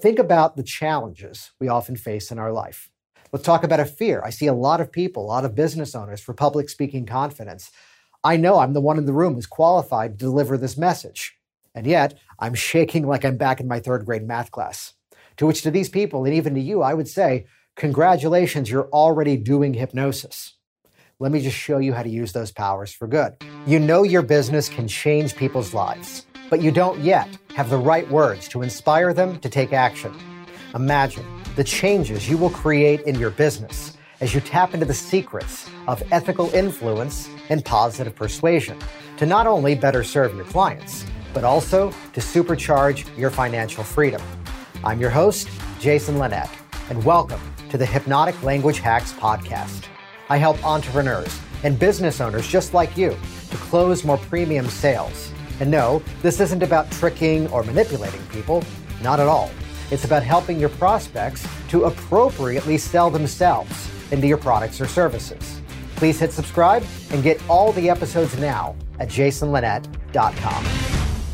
Think about the challenges we often face in our life. Let's talk about a fear. I see a lot of people, a lot of business owners for public speaking confidence. I know I'm the one in the room who's qualified to deliver this message. And yet, I'm shaking like I'm back in my third grade math class. To which, to these people, and even to you, I would say, congratulations, you're already doing hypnosis. Let me just show you how to use those powers for good. You know your business can change people's lives but you don't yet have the right words to inspire them to take action. Imagine the changes you will create in your business as you tap into the secrets of ethical influence and positive persuasion to not only better serve your clients, but also to supercharge your financial freedom. I'm your host, Jason Linett, and welcome to the Hypnotic Language Hacks Podcast. I help entrepreneurs and business owners just like you to close more premium sales and no, this isn't about tricking or manipulating people, not at all. It's about helping your prospects to appropriately sell themselves into your products or services. Please hit subscribe and get all the episodes now at jasonlinett.com.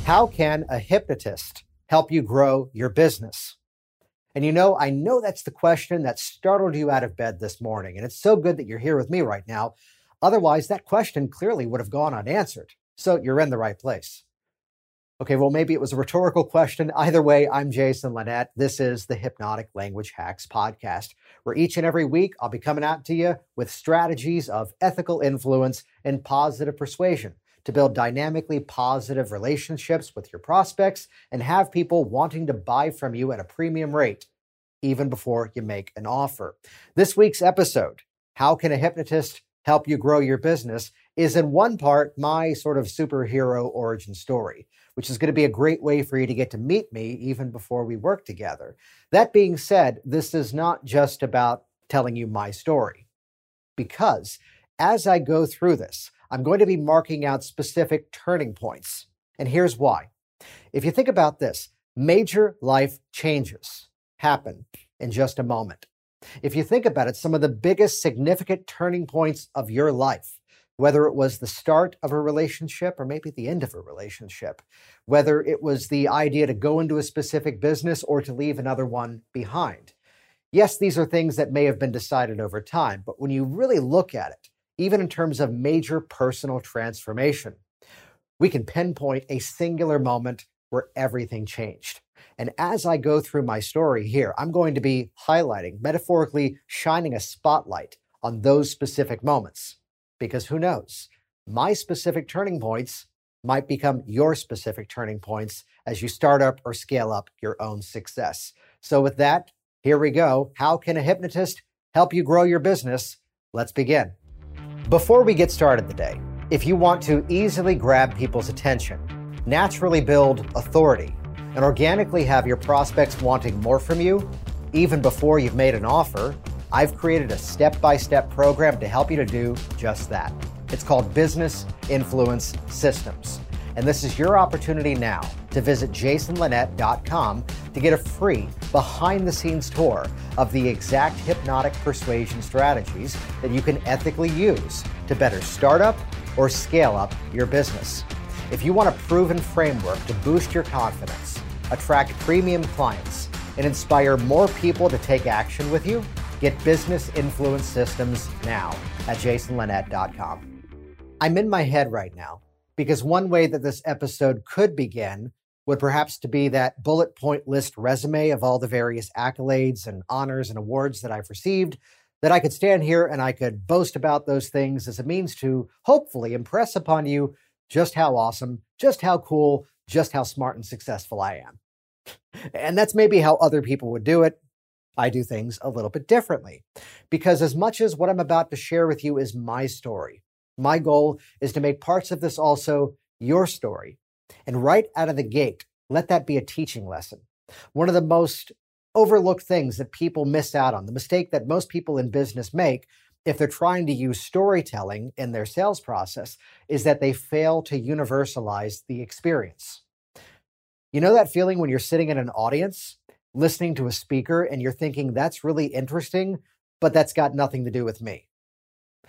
How can a hypnotist help you grow your business? And you know, I know that's the question that startled you out of bed this morning. And it's so good that you're here with me right now. Otherwise, that question clearly would have gone unanswered. So you're in the right place. Okay, well, maybe it was a rhetorical question. Either way, I'm Jason Linett. This is the Hypnotic Language Hacks Podcast, where each and every week I'll be coming out to you with strategies of ethical influence and positive persuasion to build dynamically positive relationships with your prospects and have people wanting to buy from you at a premium rate even before you make an offer. This week's episode How can a hypnotist help you grow your business? Is in one part my sort of superhero origin story, which is going to be a great way for you to get to meet me even before we work together. That being said, this is not just about telling you my story, because as I go through this, I'm going to be marking out specific turning points. And here's why. If you think about this, major life changes happen in just a moment. If you think about it, some of the biggest significant turning points of your life whether it was the start of a relationship or maybe the end of a relationship, whether it was the idea to go into a specific business or to leave another one behind. Yes, these are things that may have been decided over time, but when you really look at it, even in terms of major personal transformation, we can pinpoint a singular moment where everything changed. And as I go through my story here, I'm going to be highlighting, metaphorically shining a spotlight on those specific moments because who knows? My specific turning points might become your specific turning points as you start up or scale up your own success. So, with that, here we go. How can a hypnotist help you grow your business? Let's begin. Before we get started today, if you want to easily grab people's attention, naturally build authority, and organically have your prospects wanting more from you, even before you've made an offer, I've created a step by step program to help you to do just that. It's called Business Influence Systems. And this is your opportunity now to visit jasonlinett.com to get a free behind the scenes tour of the exact hypnotic persuasion strategies that you can ethically use to better start up or scale up your business. If you want a proven framework to boost your confidence, attract premium clients, and inspire more people to take action with you, Get business influence systems now at jasonlinett.com. I'm in my head right now because one way that this episode could begin would perhaps to be that bullet point list resume of all the various accolades and honors and awards that I've received that I could stand here and I could boast about those things as a means to hopefully impress upon you just how awesome, just how cool, just how smart and successful I am. And that's maybe how other people would do it. I do things a little bit differently. Because as much as what I'm about to share with you is my story, my goal is to make parts of this also your story. And right out of the gate, let that be a teaching lesson. One of the most overlooked things that people miss out on, the mistake that most people in business make if they're trying to use storytelling in their sales process, is that they fail to universalize the experience. You know that feeling when you're sitting in an audience listening to a speaker and you're thinking that's really interesting, but that's got nothing to do with me.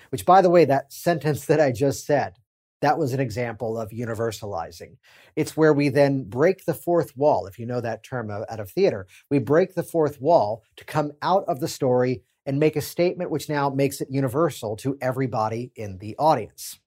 Which, by the way, that sentence that I just said, That was an example of universalizing. It's where we then break the fourth wall, if you know that term out of theater. We break the fourth wall to come out of the story and make a statement which now makes it universal to everybody in the audience.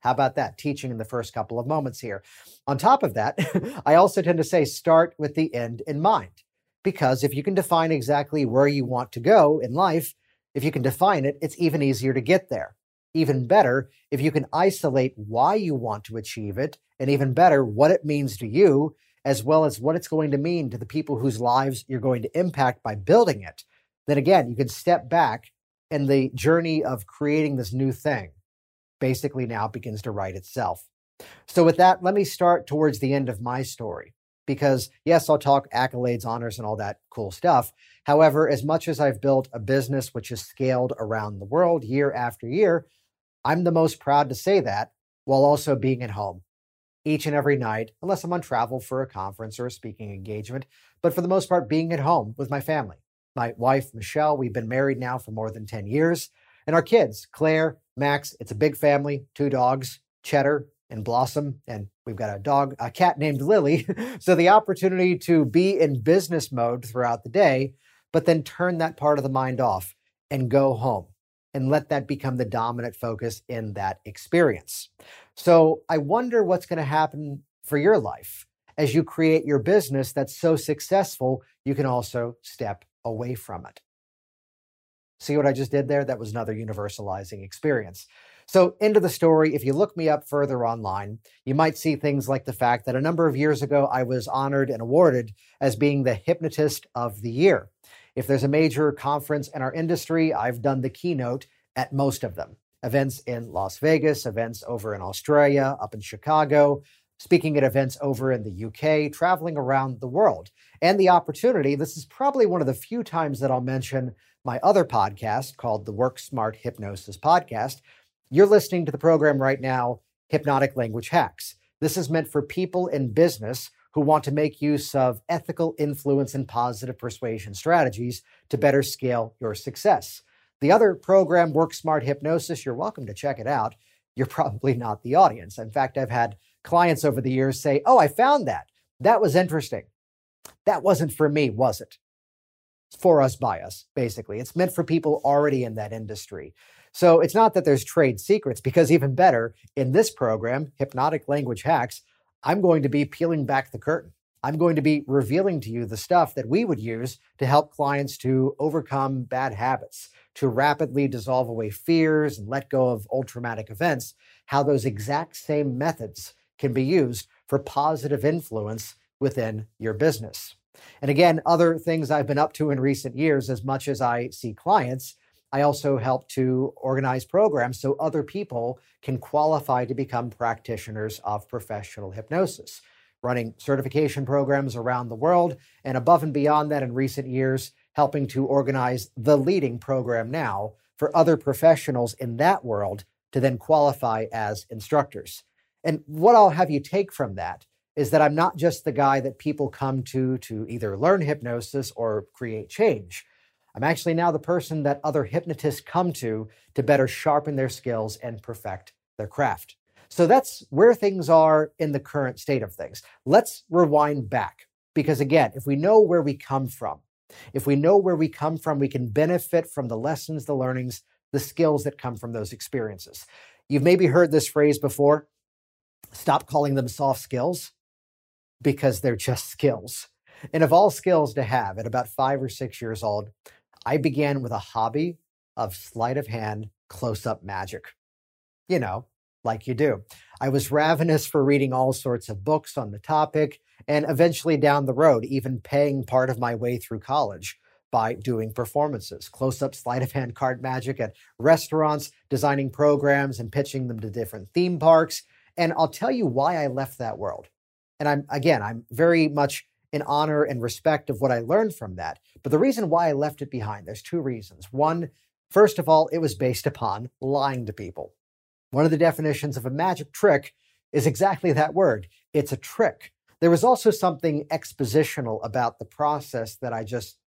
How about that? Teaching in the first couple of moments here. On top of that, I also tend to say start with the end in mind. Because if you can define exactly where you want to go in life, if you can define it, it's even easier to get there. Even better, if you can isolate why you want to achieve it, and even better, what it means to you, as well as what it's going to mean to the people whose lives you're going to impact by building it, then again, you can step back and the journey of creating this new thing basically now begins to write itself. So, with that, let me start towards the end of my story. Because, yes, I'll talk accolades, honors, and all that cool stuff. However, as much as I've built a business which has scaled around the world year after year, I'm the most proud to say that while also being at home each and every night, unless I'm on travel for a conference or a speaking engagement, but for the most part, being at home with my family. My wife, Michelle, we've been married now for more than 10 years, and our kids, Claire, Max, it's a big family, two dogs, Cheddar and Blossom, and we've got a dog, a cat named Lily. so the opportunity to be in business mode throughout the day, but then turn that part of the mind off and go home and let that become the dominant focus in that experience. So I wonder what's going to happen for your life as you create your business that's so successful, you can also step away from it. See what I just did there? That was another universalizing experience. So, end of the story, if you look me up further online, you might see things like the fact that a number of years ago, I was honored and awarded as being the Hypnotist of the Year. If there's a major conference in our industry, I've done the keynote at most of them. Events in Las Vegas, events over in Australia, up in Chicago, speaking at events over in the UK, traveling around the world. And the opportunity, this is probably one of the few times that I'll mention my other podcast called the Work Smart Hypnosis Podcast. You're listening to the program right now, Hypnotic Language Hacks. This is meant for people in business who want to make use of ethical influence and positive persuasion strategies to better scale your success. The other program, Work Smart Hypnosis, you're welcome to check it out. You're probably not the audience. In fact, I've had clients over the years say, Oh, I found that. That was interesting. That wasn't for me, was it? For us by us, basically. It's meant for people already in that industry. So it's not that there's trade secrets, because even better, in this program, Hypnotic Language Hacks, I'm going to be peeling back the curtain. I'm going to be revealing to you the stuff that we would use to help clients to overcome bad habits, to rapidly dissolve away fears and let go of old traumatic events, how those exact same methods can be used for positive influence within your business. And again, other things I've been up to in recent years, as much as I see clients, I also help to organize programs so other people can qualify to become practitioners of professional hypnosis, running certification programs around the world. And above and beyond that, in recent years, helping to organize the leading program now for other professionals in that world to then qualify as instructors. And what I'll have you take from that is that I'm not just the guy that people come to to either learn hypnosis or create change. I'm actually now the person that other hypnotists come to to better sharpen their skills and perfect their craft. So that's where things are in the current state of things. Let's rewind back because, again, if we know where we come from, if we know where we come from, we can benefit from the lessons, the learnings, the skills that come from those experiences. You've maybe heard this phrase before stop calling them soft skills because they're just skills. And of all skills to have at about five or six years old, I began with a hobby of sleight of hand close up magic. You know, like you do. I was ravenous for reading all sorts of books on the topic, and eventually down the road, even paying part of my way through college by doing performances, close up sleight of hand card magic at restaurants, designing programs and pitching them to different theme parks. And I'll tell you why I left that world. And I'm, again, I'm very much in honor and respect of what I learned from that. But the reason why I left it behind, there's two reasons. One, first of all, it was based upon lying to people. One of the definitions of a magic trick is exactly that word it's a trick. There was also something expositional about the process that I just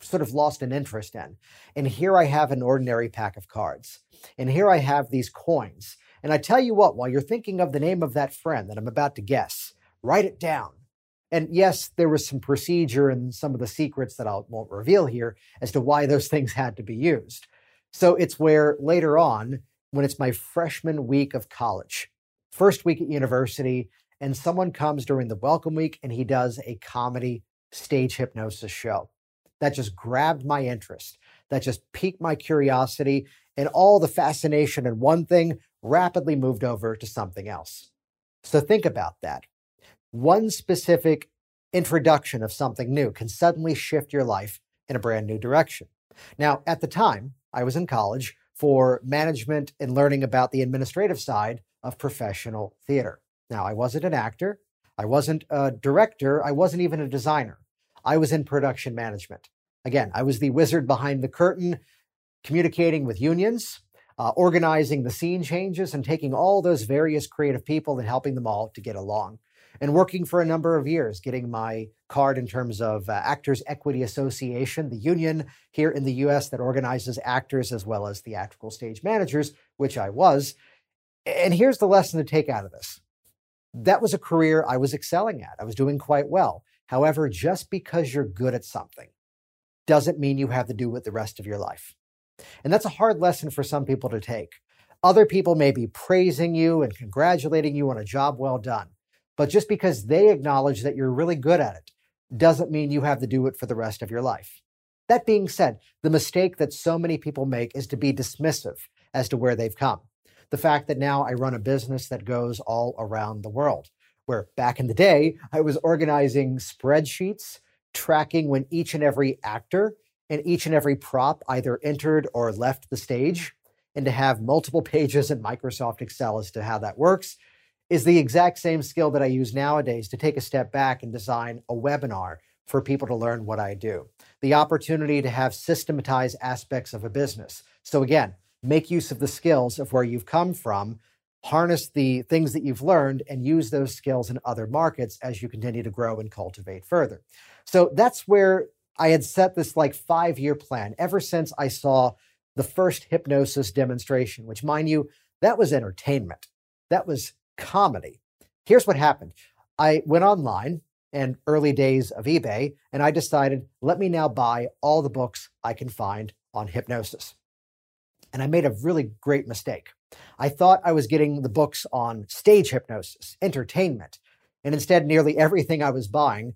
sort of lost an interest in. And here I have an ordinary pack of cards. And here I have these coins. And I tell you what, while you're thinking of the name of that friend that I'm about to guess, write it down. And yes, there was some procedure and some of the secrets that I won't reveal here as to why those things had to be used. So it's where later on, when it's my freshman week of college, first week at university, and someone comes during the welcome week and he does a comedy stage hypnosis show. That just grabbed my interest. That just piqued my curiosity, and all the fascination in one thing rapidly moved over to something else. So think about that. One specific introduction of something new can suddenly shift your life in a brand new direction. Now, at the time, I was in college for management and learning about the administrative side of professional theater. Now, I wasn't an actor, I wasn't a director, I wasn't even a designer. I was in production management. Again, I was the wizard behind the curtain, communicating with unions, uh, organizing the scene changes, and taking all those various creative people and helping them all to get along. And working for a number of years, getting my card in terms of uh, Actors Equity Association, the union here in the US that organizes actors as well as theatrical stage managers, which I was. And here's the lesson to take out of this that was a career I was excelling at. I was doing quite well. However, just because you're good at something doesn't mean you have to do it the rest of your life. And that's a hard lesson for some people to take. Other people may be praising you and congratulating you on a job well done. But just because they acknowledge that you're really good at it doesn't mean you have to do it for the rest of your life. That being said, the mistake that so many people make is to be dismissive as to where they've come the fact that now I run a business that goes all around the world. Where back in the day, I was organizing spreadsheets, tracking when each and every actor and each and every prop either entered or left the stage. And to have multiple pages in Microsoft Excel as to how that works is the exact same skill that I use nowadays to take a step back and design a webinar for people to learn what I do. The opportunity to have systematized aspects of a business. So, again, make use of the skills of where you've come from, harness the things that you've learned, and use those skills in other markets as you continue to grow and cultivate further. So that's where I had set this like five year plan ever since I saw the first hypnosis demonstration, which, mind you, that was entertainment. That was comedy. Here's what happened I went online and early days of eBay, and I decided, let me now buy all the books I can find on hypnosis. And I made a really great mistake. I thought I was getting the books on stage hypnosis, entertainment, and instead, nearly everything I was buying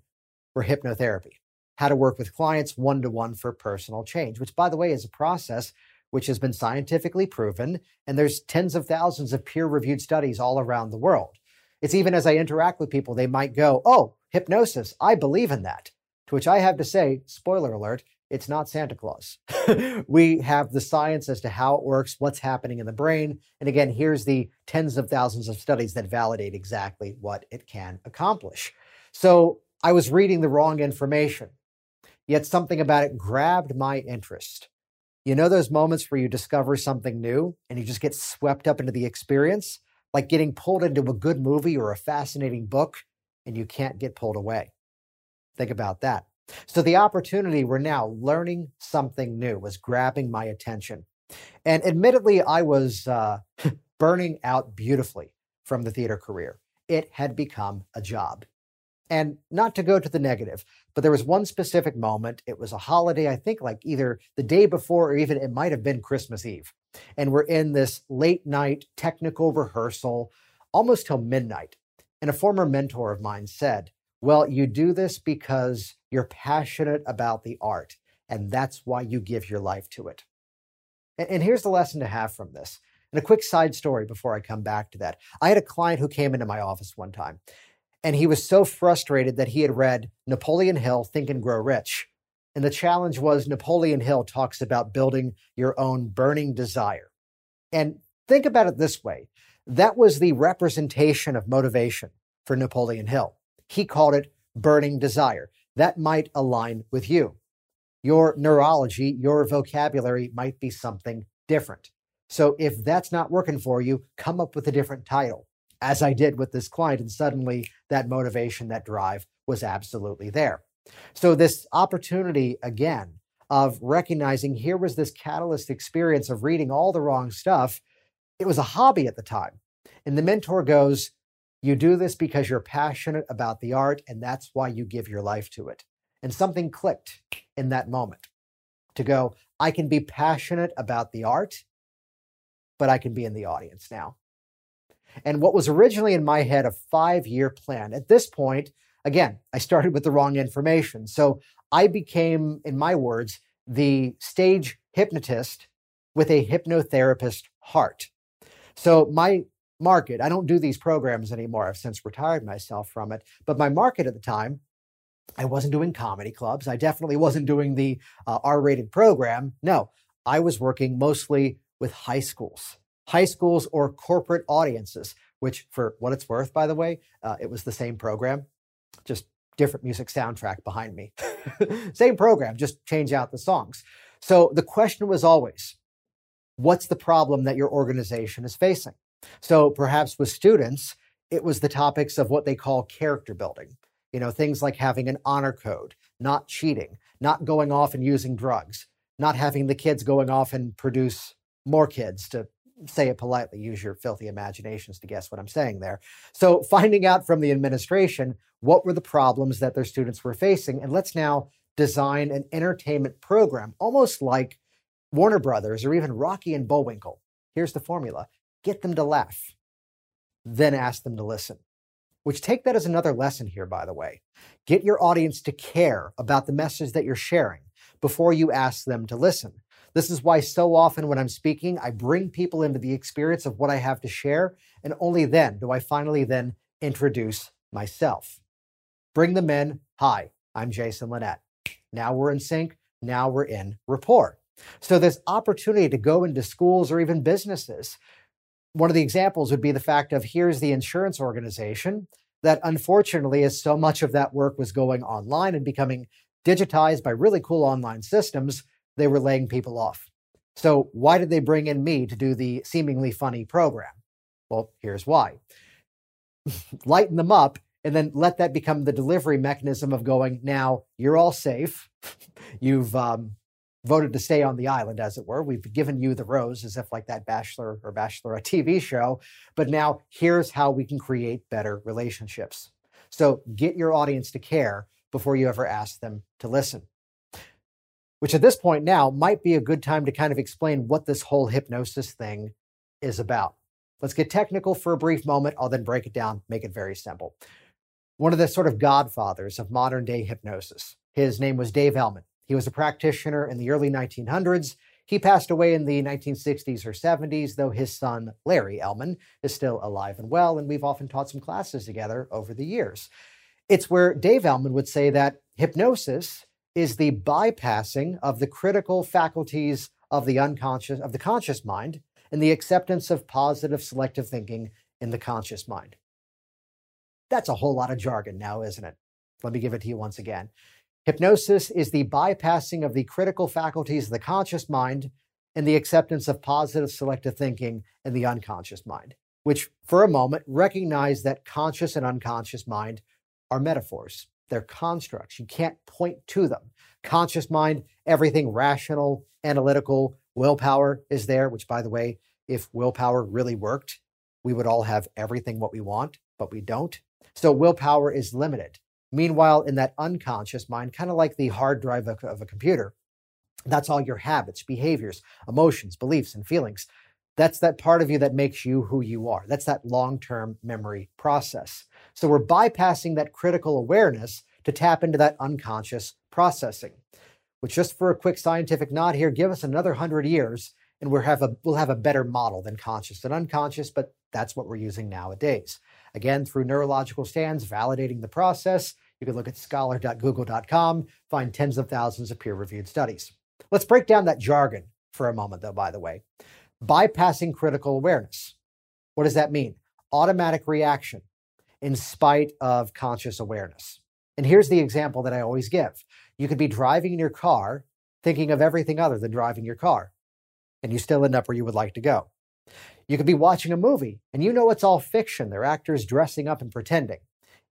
were hypnotherapy, how to work with clients one to one for personal change, which, by the way, is a process which has been scientifically proven, and there's tens of thousands of peer reviewed studies all around the world. It's even as I interact with people, they might go, Oh, hypnosis, I believe in that. To which I have to say, spoiler alert, it's not Santa Claus. we have the science as to how it works, what's happening in the brain. And again, here's the tens of thousands of studies that validate exactly what it can accomplish. So I was reading the wrong information, yet something about it grabbed my interest. You know those moments where you discover something new and you just get swept up into the experience, like getting pulled into a good movie or a fascinating book, and you can't get pulled away? Think about that. So the opportunity we're now learning something new was grabbing my attention. And admittedly, I was uh, burning out beautifully from the theater career. It had become a job. And not to go to the negative, but there was one specific moment. It was a holiday, I think, like either the day before or even it might have been Christmas Eve. And we're in this late night technical rehearsal, almost till midnight. And a former mentor of mine said, Well, you do this because you're passionate about the art, and that's why you give your life to it. And here's the lesson to have from this. And a quick side story before I come back to that. I had a client who came into my office one time, and he was so frustrated that he had read Napoleon Hill, Think and Grow Rich. And the challenge was Napoleon Hill talks about building your own burning desire. And think about it this way that was the representation of motivation for Napoleon Hill. He called it burning desire that might align with you. Your neurology, your vocabulary might be something different. So if that's not working for you, come up with a different title, as I did with this client. And suddenly that motivation, that drive was absolutely there. So this opportunity again of recognizing here was this catalyst experience of reading all the wrong stuff It was a hobby at the time. And the mentor goes, You do this because you're passionate about the art, and that's why you give your life to it. And something clicked in that moment to go, I can be passionate about the art, but I can be in the audience now. And what was originally in my head a five year plan, at this point, again, I started with the wrong information. So I became, in my words, the stage hypnotist with a hypnotherapist heart. So my market, I don't do these programs anymore. I've since retired myself from it. But my market at the time, I wasn't doing comedy clubs. I definitely wasn't doing the uh, R rated program. No, I was working mostly with high schools, high schools or corporate audiences, which, for what it's worth, by the way, uh, it was the same program, just different music soundtrack behind me. same program, just change out the songs. So the question was always what's the problem that your organization is facing? So perhaps with students, it was the topics of what they call character building. You know, things like having an honor code, not cheating, not going off and using drugs, not having the kids going off and produce more kids to say it politely, use your filthy imaginations to guess what I'm saying there. So, finding out from the administration what were the problems that their students were facing, and let's now design an entertainment program, almost like Warner Brothers or even Rocky and Bullwinkle. Here's the formula get them to laugh, then ask them to listen. Which take that as another lesson here, by the way. Get your audience to care about the message that you're sharing before you ask them to listen. This is why so often when I'm speaking, I bring people into the experience of what I have to share, and only then do I finally then introduce myself. Bring them in. Hi, I'm Jason Linett. Now we're in sync. Now we're in rapport. So this opportunity to go into schools or even businesses. One of the examples would be the fact of here's the insurance organization that unfortunately, as so much of that work was going online and becoming digitized by really cool online systems, they were laying people off. So, why did they bring in me to do the seemingly funny program? Well, here's why lighten them up and then let that become the delivery mechanism of going, now you're all safe. You've um, voted to stay on the island, as it were. We've given you the rose as if like that Bachelor or Bachelorette TV show. But now here's how we can create better relationships. So get your audience to care before you ever ask them to listen which at this point now might be a good time to kind of explain what this whole hypnosis thing is about. Let's get technical for a brief moment. I'll then break it down, make it very simple. One of the sort of godfathers of modern day hypnosis, his name was Dave Elman. He was a practitioner in the early 1900s. He passed away in the 1960s or 70s, though his son, Larry Elman, is still alive and well, and we've often taught some classes together over the years. It's where Dave Elman would say that hypnosis is the bypassing of the critical faculties of the unconscious, of the conscious mind, and the acceptance of positive selective thinking in the conscious mind. That's a whole lot of jargon now, isn't it? Let me give it to you once again. Hypnosis is the bypassing of the critical faculties of the conscious mind and the acceptance of positive selective thinking in the unconscious mind, which for a moment recognize that conscious and unconscious mind are metaphors. They're constructs. You can't point to them. Conscious mind, everything rational, analytical, willpower is there, which, by the way, if willpower really worked, we would all have everything what we want, but we don't. So willpower is limited. Meanwhile, in that unconscious mind, kind of like the hard drive of, a computer, that's all your habits, behaviors, emotions, beliefs, and feelings. That's that part of you that makes you who you are. That's that long term memory process. So we're bypassing that critical awareness to tap into that unconscious processing. Which, just for a quick scientific nod here, give us another hundred years and we'll have, a, we'll have a better model than conscious and unconscious, but that's what we're using nowadays. Again, through neurological stands validating the process, you can look at scholar.google.com, find tens of thousands of peer reviewed studies. Let's break down that jargon for a moment, though, by the way. Bypassing critical awareness. What does that mean? Automatic reaction in spite of conscious awareness. And here's the example that I always give you could be driving in your car thinking of everything other than driving your car, and you still end up where you would like to go. You could be watching a movie and you know it's all fiction. They're actors dressing up and pretending.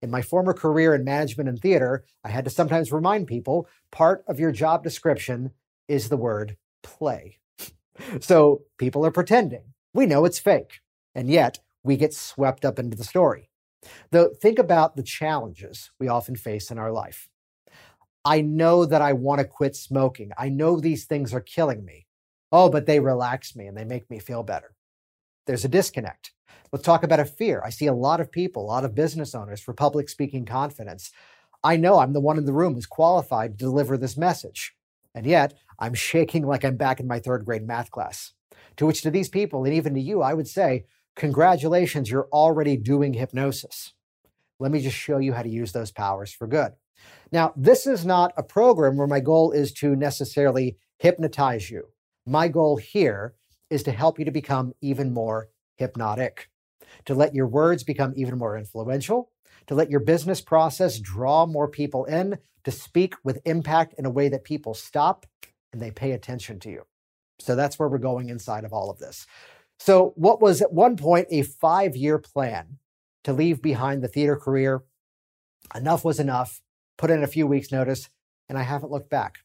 In my former career in management and theater, I had to sometimes remind people part of your job description is the word play. so people are pretending. We know it's fake, and yet we get swept up into the story. Though, think about the challenges we often face in our life. I know that I want to quit smoking. I know these things are killing me. Oh, but they relax me and they make me feel better. There's a disconnect. Let's talk about a fear. I see a lot of people, a lot of business owners for public speaking confidence. I know I'm the one in the room who's qualified to deliver this message. And yet, I'm shaking like I'm back in my third grade math class. To which, to these people, and even to you, I would say, Congratulations, you're already doing hypnosis. Let me just show you how to use those powers for good. Now, this is not a program where my goal is to necessarily hypnotize you. My goal here is to help you to become even more hypnotic, to let your words become even more influential, to let your business process draw more people in, to speak with impact in a way that people stop and they pay attention to you. So that's where we're going inside of all of this. So, what was at one point a five year plan to leave behind the theater career, enough was enough, put in a few weeks' notice, and I haven't looked back.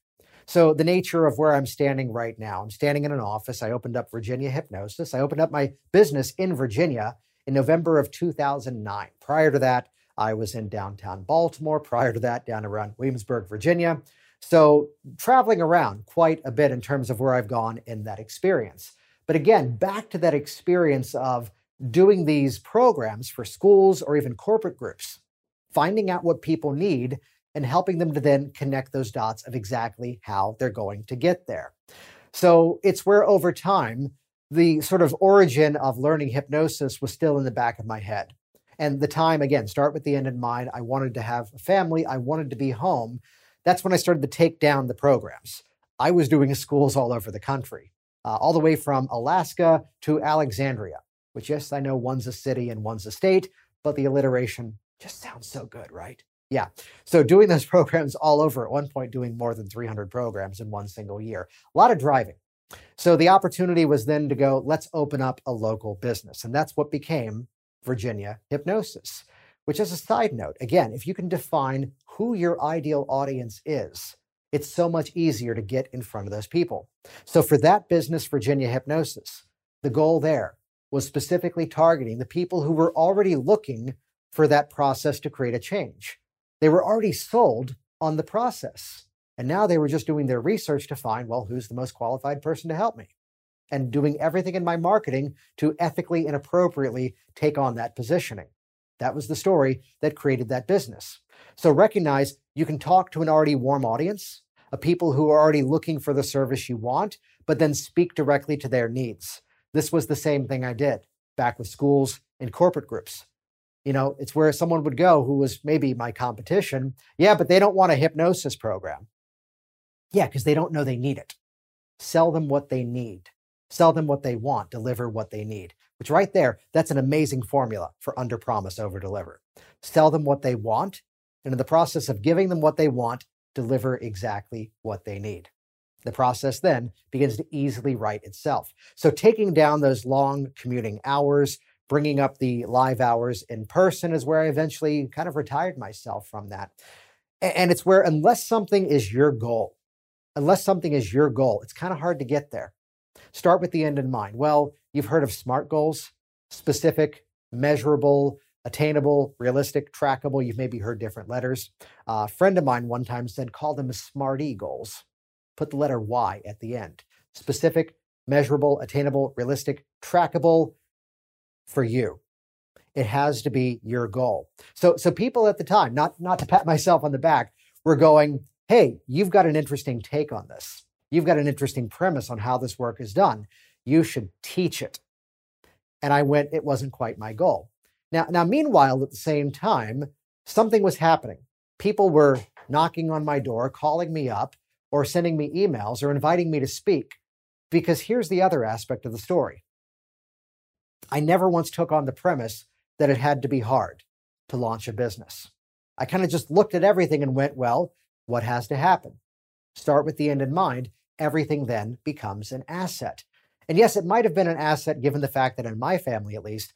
So, the nature of where I'm standing right now, I'm standing in an office. I opened up Virginia Hypnosis. I opened up my business in Virginia in November of 2009. Prior to that, I was in downtown Baltimore. Prior to that, down around Williamsburg, Virginia. So, traveling around quite a bit in terms of where I've gone in that experience. But again, back to that experience of doing these programs for schools or even corporate groups, finding out what people need and helping them to then connect those dots of exactly how they're going to get there. So it's where over time, the sort of origin of learning hypnosis was still in the back of my head. And the time, again, start with the end in mind. I wanted to have a family, I wanted to be home. That's when I started to take down the programs. I was doing schools all over the country uh, all the way from Alaska to Alexandria, which, yes, I know one's a city and one's a state, but the alliteration just sounds so good, right? Yeah. So doing those programs all over at one point, doing more than 300 programs in one single year, a lot of driving. So the opportunity was then to go, let's open up a local business. And that's what became Virginia Hypnosis, which, as a side note, again, if you can define who your ideal audience is, it's so much easier to get in front of those people. So, for that business, Virginia Hypnosis, the goal there was specifically targeting the people who were already looking for that process to create a change. They were already sold on the process. And now they were just doing their research to find, well, who's the most qualified person to help me? And doing everything in my marketing to ethically and appropriately take on that positioning. That was the story that created that business. So recognize you can talk to an already warm audience, a people who are already looking for the service you want, but then speak directly to their needs. This was the same thing I did back with schools and corporate groups. You know, it's where someone would go who was maybe my competition. Yeah, but they don't want a hypnosis program. Yeah, because they don't know they need it. Sell them what they need. Sell them what they want, deliver what they need. Which right there, that's an amazing formula for under promise, over deliver. Sell them what they want and in the process of giving them what they want, deliver exactly what they need. The process then begins to easily write itself. So, taking down those long commuting hours, bringing up the live hours in person is where I eventually kind of retired myself from that. And it's where, unless something is your goal, unless something is your goal, it's kind of hard to get there. Start with the end in mind. Well, you've heard of SMART goals specific, measurable, attainable, realistic, trackable. You've maybe heard different letters. A friend of mine one time said, call them SMART-E goals. Put the letter Y at the end. Specific, measurable, attainable, realistic, trackable for you. It has to be your goal. So, so people at the time, not, not to pat myself on the back, were going, hey, you've got an interesting take on this. You've got an interesting premise on how this work is done. You should teach it. And I went, it wasn't quite my goal. Now, now, meanwhile, at the same time, something was happening. People were knocking on my door, calling me up, or sending me emails, or inviting me to speak. Because here's the other aspect of the story I never once took on the premise that it had to be hard to launch a business. I kind of just looked at everything and went, well, what has to happen? Start with the end in mind. Everything then becomes an asset. And yes, it might have been an asset given the fact that in my family, at least,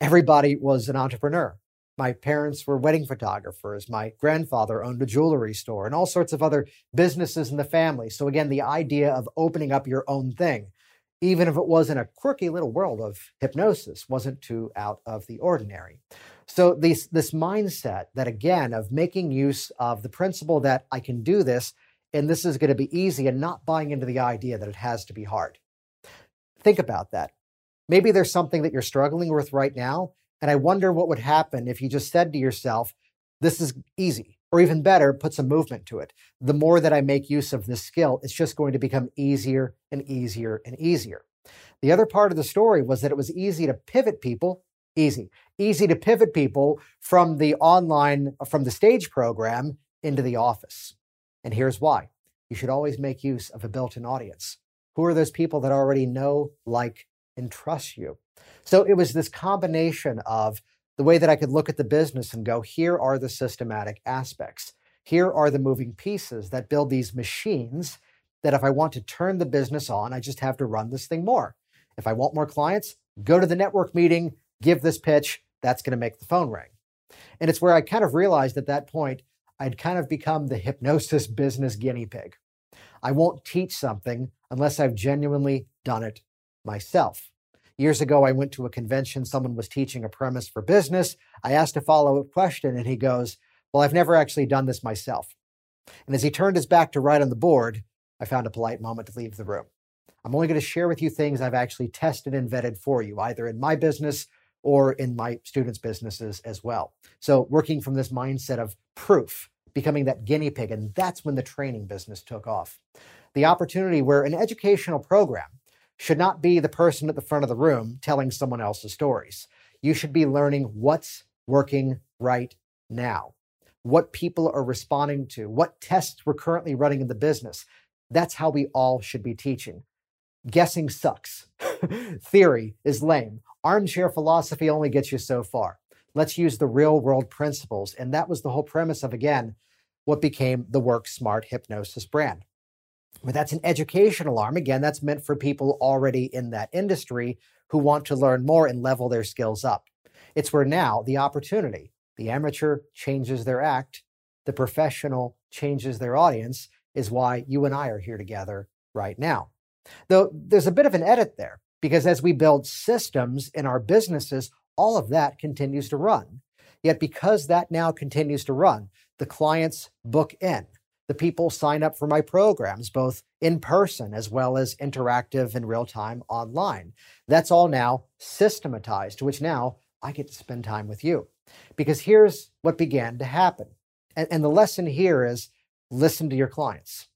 everybody was an entrepreneur. My parents were wedding photographers. My grandfather owned a jewelry store and all sorts of other businesses in the family. So, again, the idea of opening up your own thing even if it was in a quirky little world of hypnosis, wasn't too out of the ordinary. So this this mindset that again of making use of the principle that I can do this and this is going to be easy and not buying into the idea that it has to be hard. Think about that. Maybe there's something that you're struggling with right now and I wonder what would happen if you just said to yourself, this is easy or even better, put some movement to it. The more that I make use of this skill, it's just going to become easier and easier and easier. The other part of the story was that it was easy to pivot people, easy, easy to pivot people from the online, from the stage program into the office. And here's why you should always make use of a built in audience. Who are those people that already know, like, and trust you? So it was this combination of the way that I could look at the business and go, here are the systematic aspects. Here are the moving pieces that build these machines that if I want to turn the business on, I just have to run this thing more. If I want more clients, go to the network meeting, give this pitch, that's going to make the phone ring. And it's where I kind of realized at that point, I'd kind of become the hypnosis business guinea pig. I won't teach something unless I've genuinely done it myself. Years ago, I went to a convention. Someone was teaching a premise for business. I asked a follow up question, and he goes, Well, I've never actually done this myself. And as he turned his back to write on the board, I found a polite moment to leave the room. I'm only going to share with you things I've actually tested and vetted for you, either in my business or in my students' businesses as well. So, working from this mindset of proof, becoming that guinea pig, and that's when the training business took off. The opportunity where an educational program should not be the person at the front of the room telling someone else's stories. You should be learning what's working right now, what people are responding to, what tests we're currently running in the business. That's how we all should be teaching. Guessing sucks. Theory is lame. Armchair philosophy only gets you so far. Let's use the real world principles. And that was the whole premise of, again, what became the Work Smart Hypnosis brand. But that's an educational arm. Again, that's meant for people already in that industry who want to learn more and level their skills up. It's where now the opportunity, the amateur changes their act, the professional changes their audience, is why you and I are here together right now. Though there's a bit of an edit there, because as we build systems in our businesses, all of that continues to run. Yet because that now continues to run, the clients book in the people sign up for my programs, both in person as well as interactive and real time online. That's all now systematized, which now I get to spend time with you. Because here's what began to happen. And, and, the lesson here is listen to your clients.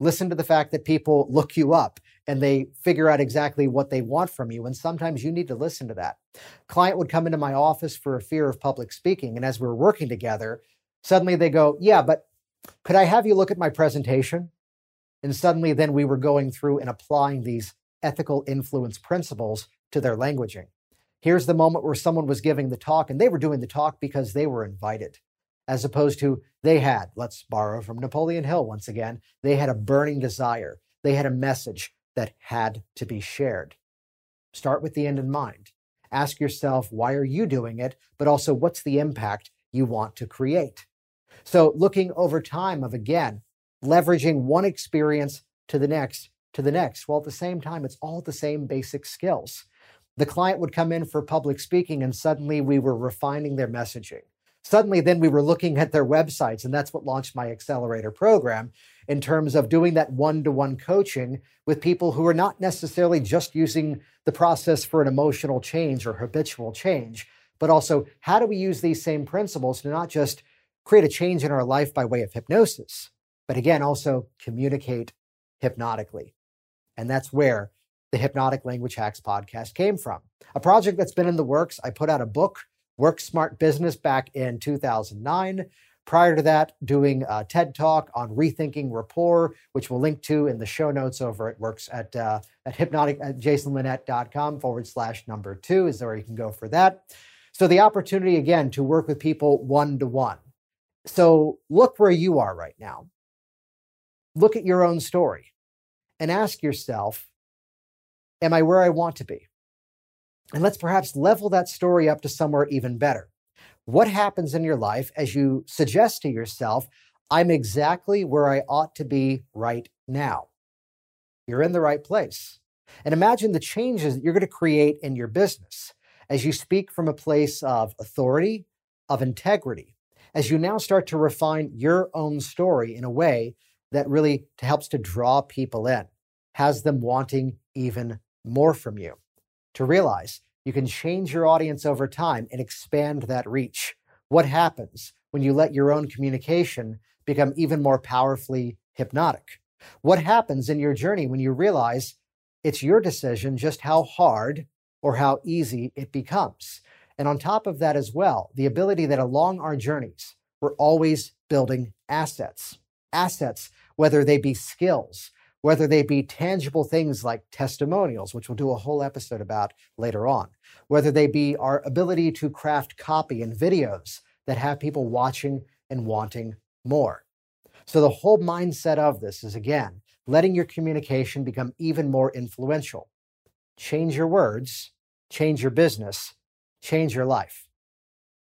Listen to the fact that people look you up and they figure out exactly what they want from you. And sometimes you need to listen to that. Client would come into my office for a fear of public speaking. And as we we're working together, suddenly they go, Yeah, but could I have you look at my presentation? And suddenly, then we were going through and applying these ethical influence principles to their languaging. Here's the moment where someone was giving the talk, and they were doing the talk because they were invited, as opposed to they had, let's borrow from Napoleon Hill once again, they had a burning desire. They had a message that had to be shared. Start with the end in mind. Ask yourself, why are you doing it? But also, what's the impact you want to create? So looking over time of again, leveraging one experience to the next to the next. While at the same time, it's all the same basic skills. The client would come in for public speaking and suddenly we were refining their messaging. Suddenly, then we were looking at their websites, and that's what launched my accelerator program in terms of doing that one to one coaching with people who are not necessarily just using the process for an emotional change or habitual change, but also how do we use these same principles to not just create a change in our life by way of hypnosis, but again, also communicate hypnotically. And that's where the Hypnotic Language Hacks podcast came from. A project that's been in the works. I put out a book, Work Smart Business, back in 2009. Prior to that, doing a TED Talk on rethinking rapport, which we'll link to in the show notes over at works at uh, at hypnotic at jasonlinett.com forward slash number two is where you can go for that. So the opportunity again to work with people one to one. So look where you are right now. Look at your own story and ask yourself, Am I where I want to be? And let's perhaps level that story up to somewhere even better. What happens in your life as you suggest to yourself, I'm exactly where I ought to be right now? You're in the right place. And imagine the changes that you're going to create in your business as you speak from a place of authority, of integrity, as you now start to refine your own story in a way that really helps to draw people in, has them wanting even more from you. To realize you can change your audience over time and expand that reach. What happens when you let your own communication become even more powerfully hypnotic? What happens in your journey when you realize it's your decision just how hard or how easy it becomes? And on top of that, as well, the ability that along our journeys, we're always building assets. Assets, whether they be skills, whether they be tangible things like testimonials, which we'll do a whole episode about later on, whether they be our ability to craft copy and videos that have people watching and wanting more. So, the whole mindset of this is again, letting your communication become even more influential. Change your words, change your business, change your life.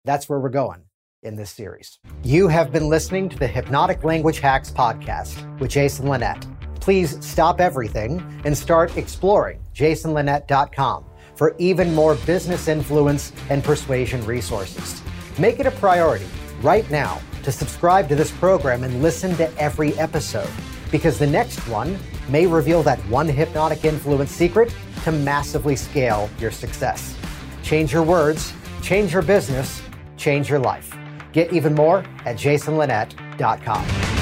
That's where we're going in this series. You have been listening to the Hypnotic Language Hacks podcast with Jason Linett. Please stop everything and start exploring jasonlinett.com for even more business influence and persuasion resources. Make it a priority right now to subscribe to this program and listen to every episode because the next one may reveal that one hypnotic influence secret to massively scale your success. Change your words, change your business, change your life. Get even more at jasonlinett.com.